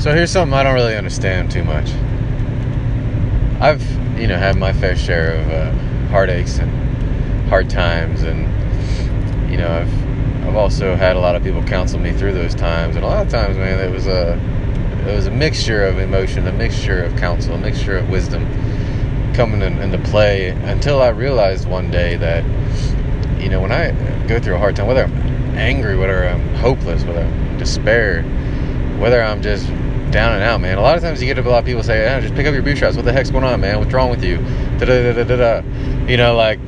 So here's something I don't really understand too much. I've, you know, had my fair share of uh, heartaches and hard times, and you know, I've I've also had a lot of people counsel me through those times, and a lot of times, man, it was a it was a mixture of emotion, a mixture of counsel, a mixture of wisdom coming in, into play until I realized one day that you know when I go through a hard time, whether I'm angry, whether I'm hopeless, whether I'm despair, whether I'm just down and out, man. A lot of times you get a lot of people say, oh, just pick up your bootstraps. What the heck's going on, man? What's wrong with you? Da da da da da. You know, like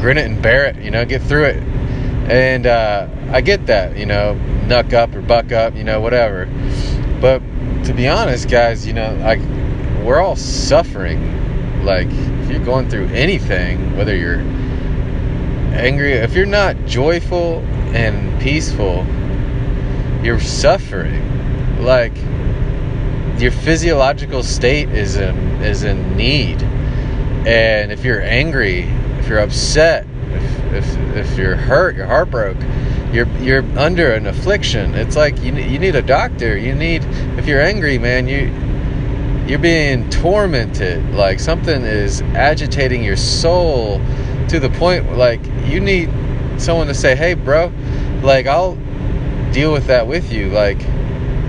grin it and bear it. You know, get through it. And uh, I get that. You know, knuck up or buck up. You know, whatever. But to be honest, guys, you know, like we're all suffering. Like if you're going through anything, whether you're angry, if you're not joyful and peaceful, you're suffering like your physiological state is in is in need. And if you're angry if you're upset if if, if you're hurt you're heartbroken you're you're under an affliction. It's like you, you need a doctor. You need if you're angry man you you're being tormented. Like something is agitating your soul to the point like you need someone to say hey bro like i'll deal with that with you. Like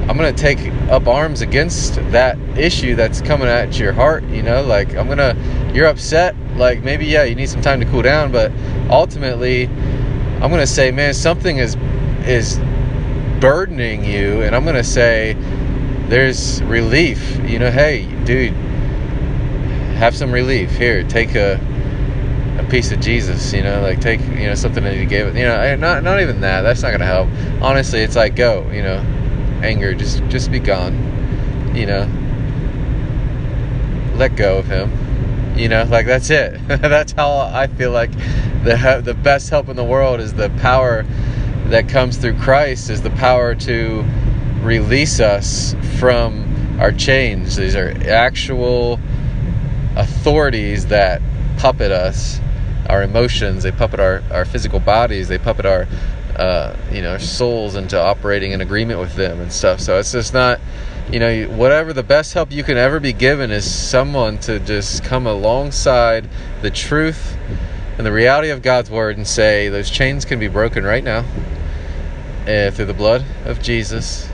I'm gonna take up arms against that issue that's coming at your heart. You know, like I'm gonna, you're upset. Like maybe yeah, you need some time to cool down, but ultimately, I'm gonna say, man, something is is burdening you, and I'm gonna say, there's relief. You know, hey, dude, have some relief here. Take a a piece of Jesus, you know, like take, you know, something that he gave it, you know, not not even that. That's not gonna help. Honestly, it's like go, you know, anger just just be gone you know. Let go of him you know like that's it. That's how i feel like the the best help in the world is the power that comes through christ is the power to release us from our chains. These are actual authorities that puppet us our emotions they puppet our, our physical bodies they puppet our uh, you know souls into operating in agreement with them and stuff. So it's just not you know whatever the best help you can ever be given is someone to just come alongside the truth and the reality of God's word and say those chains can be broken right now uh, through the blood of Jesus.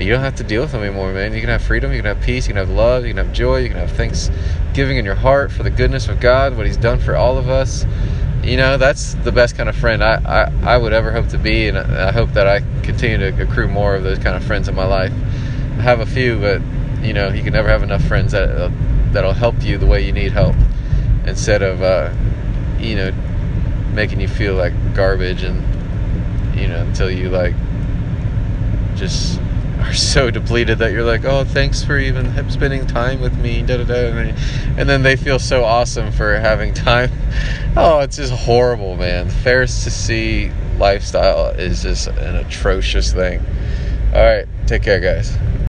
You don't have to deal with them anymore, man. You can have freedom, you can have peace, you can have love, you can have joy, you can have thanksgiving in your heart for the goodness of God, what He's done for all of us you know that's the best kind of friend I, I, I would ever hope to be and I hope that I continue to accrue more of those kind of friends in my life. I have a few but you know you can never have enough friends that uh, that'll help you the way you need help instead of uh, you know making you feel like garbage and you know until you like just so depleted that you're like, oh, thanks for even spending time with me, da da da, and then they feel so awesome for having time. Oh, it's just horrible, man. The see lifestyle is just an atrocious thing. All right, take care, guys.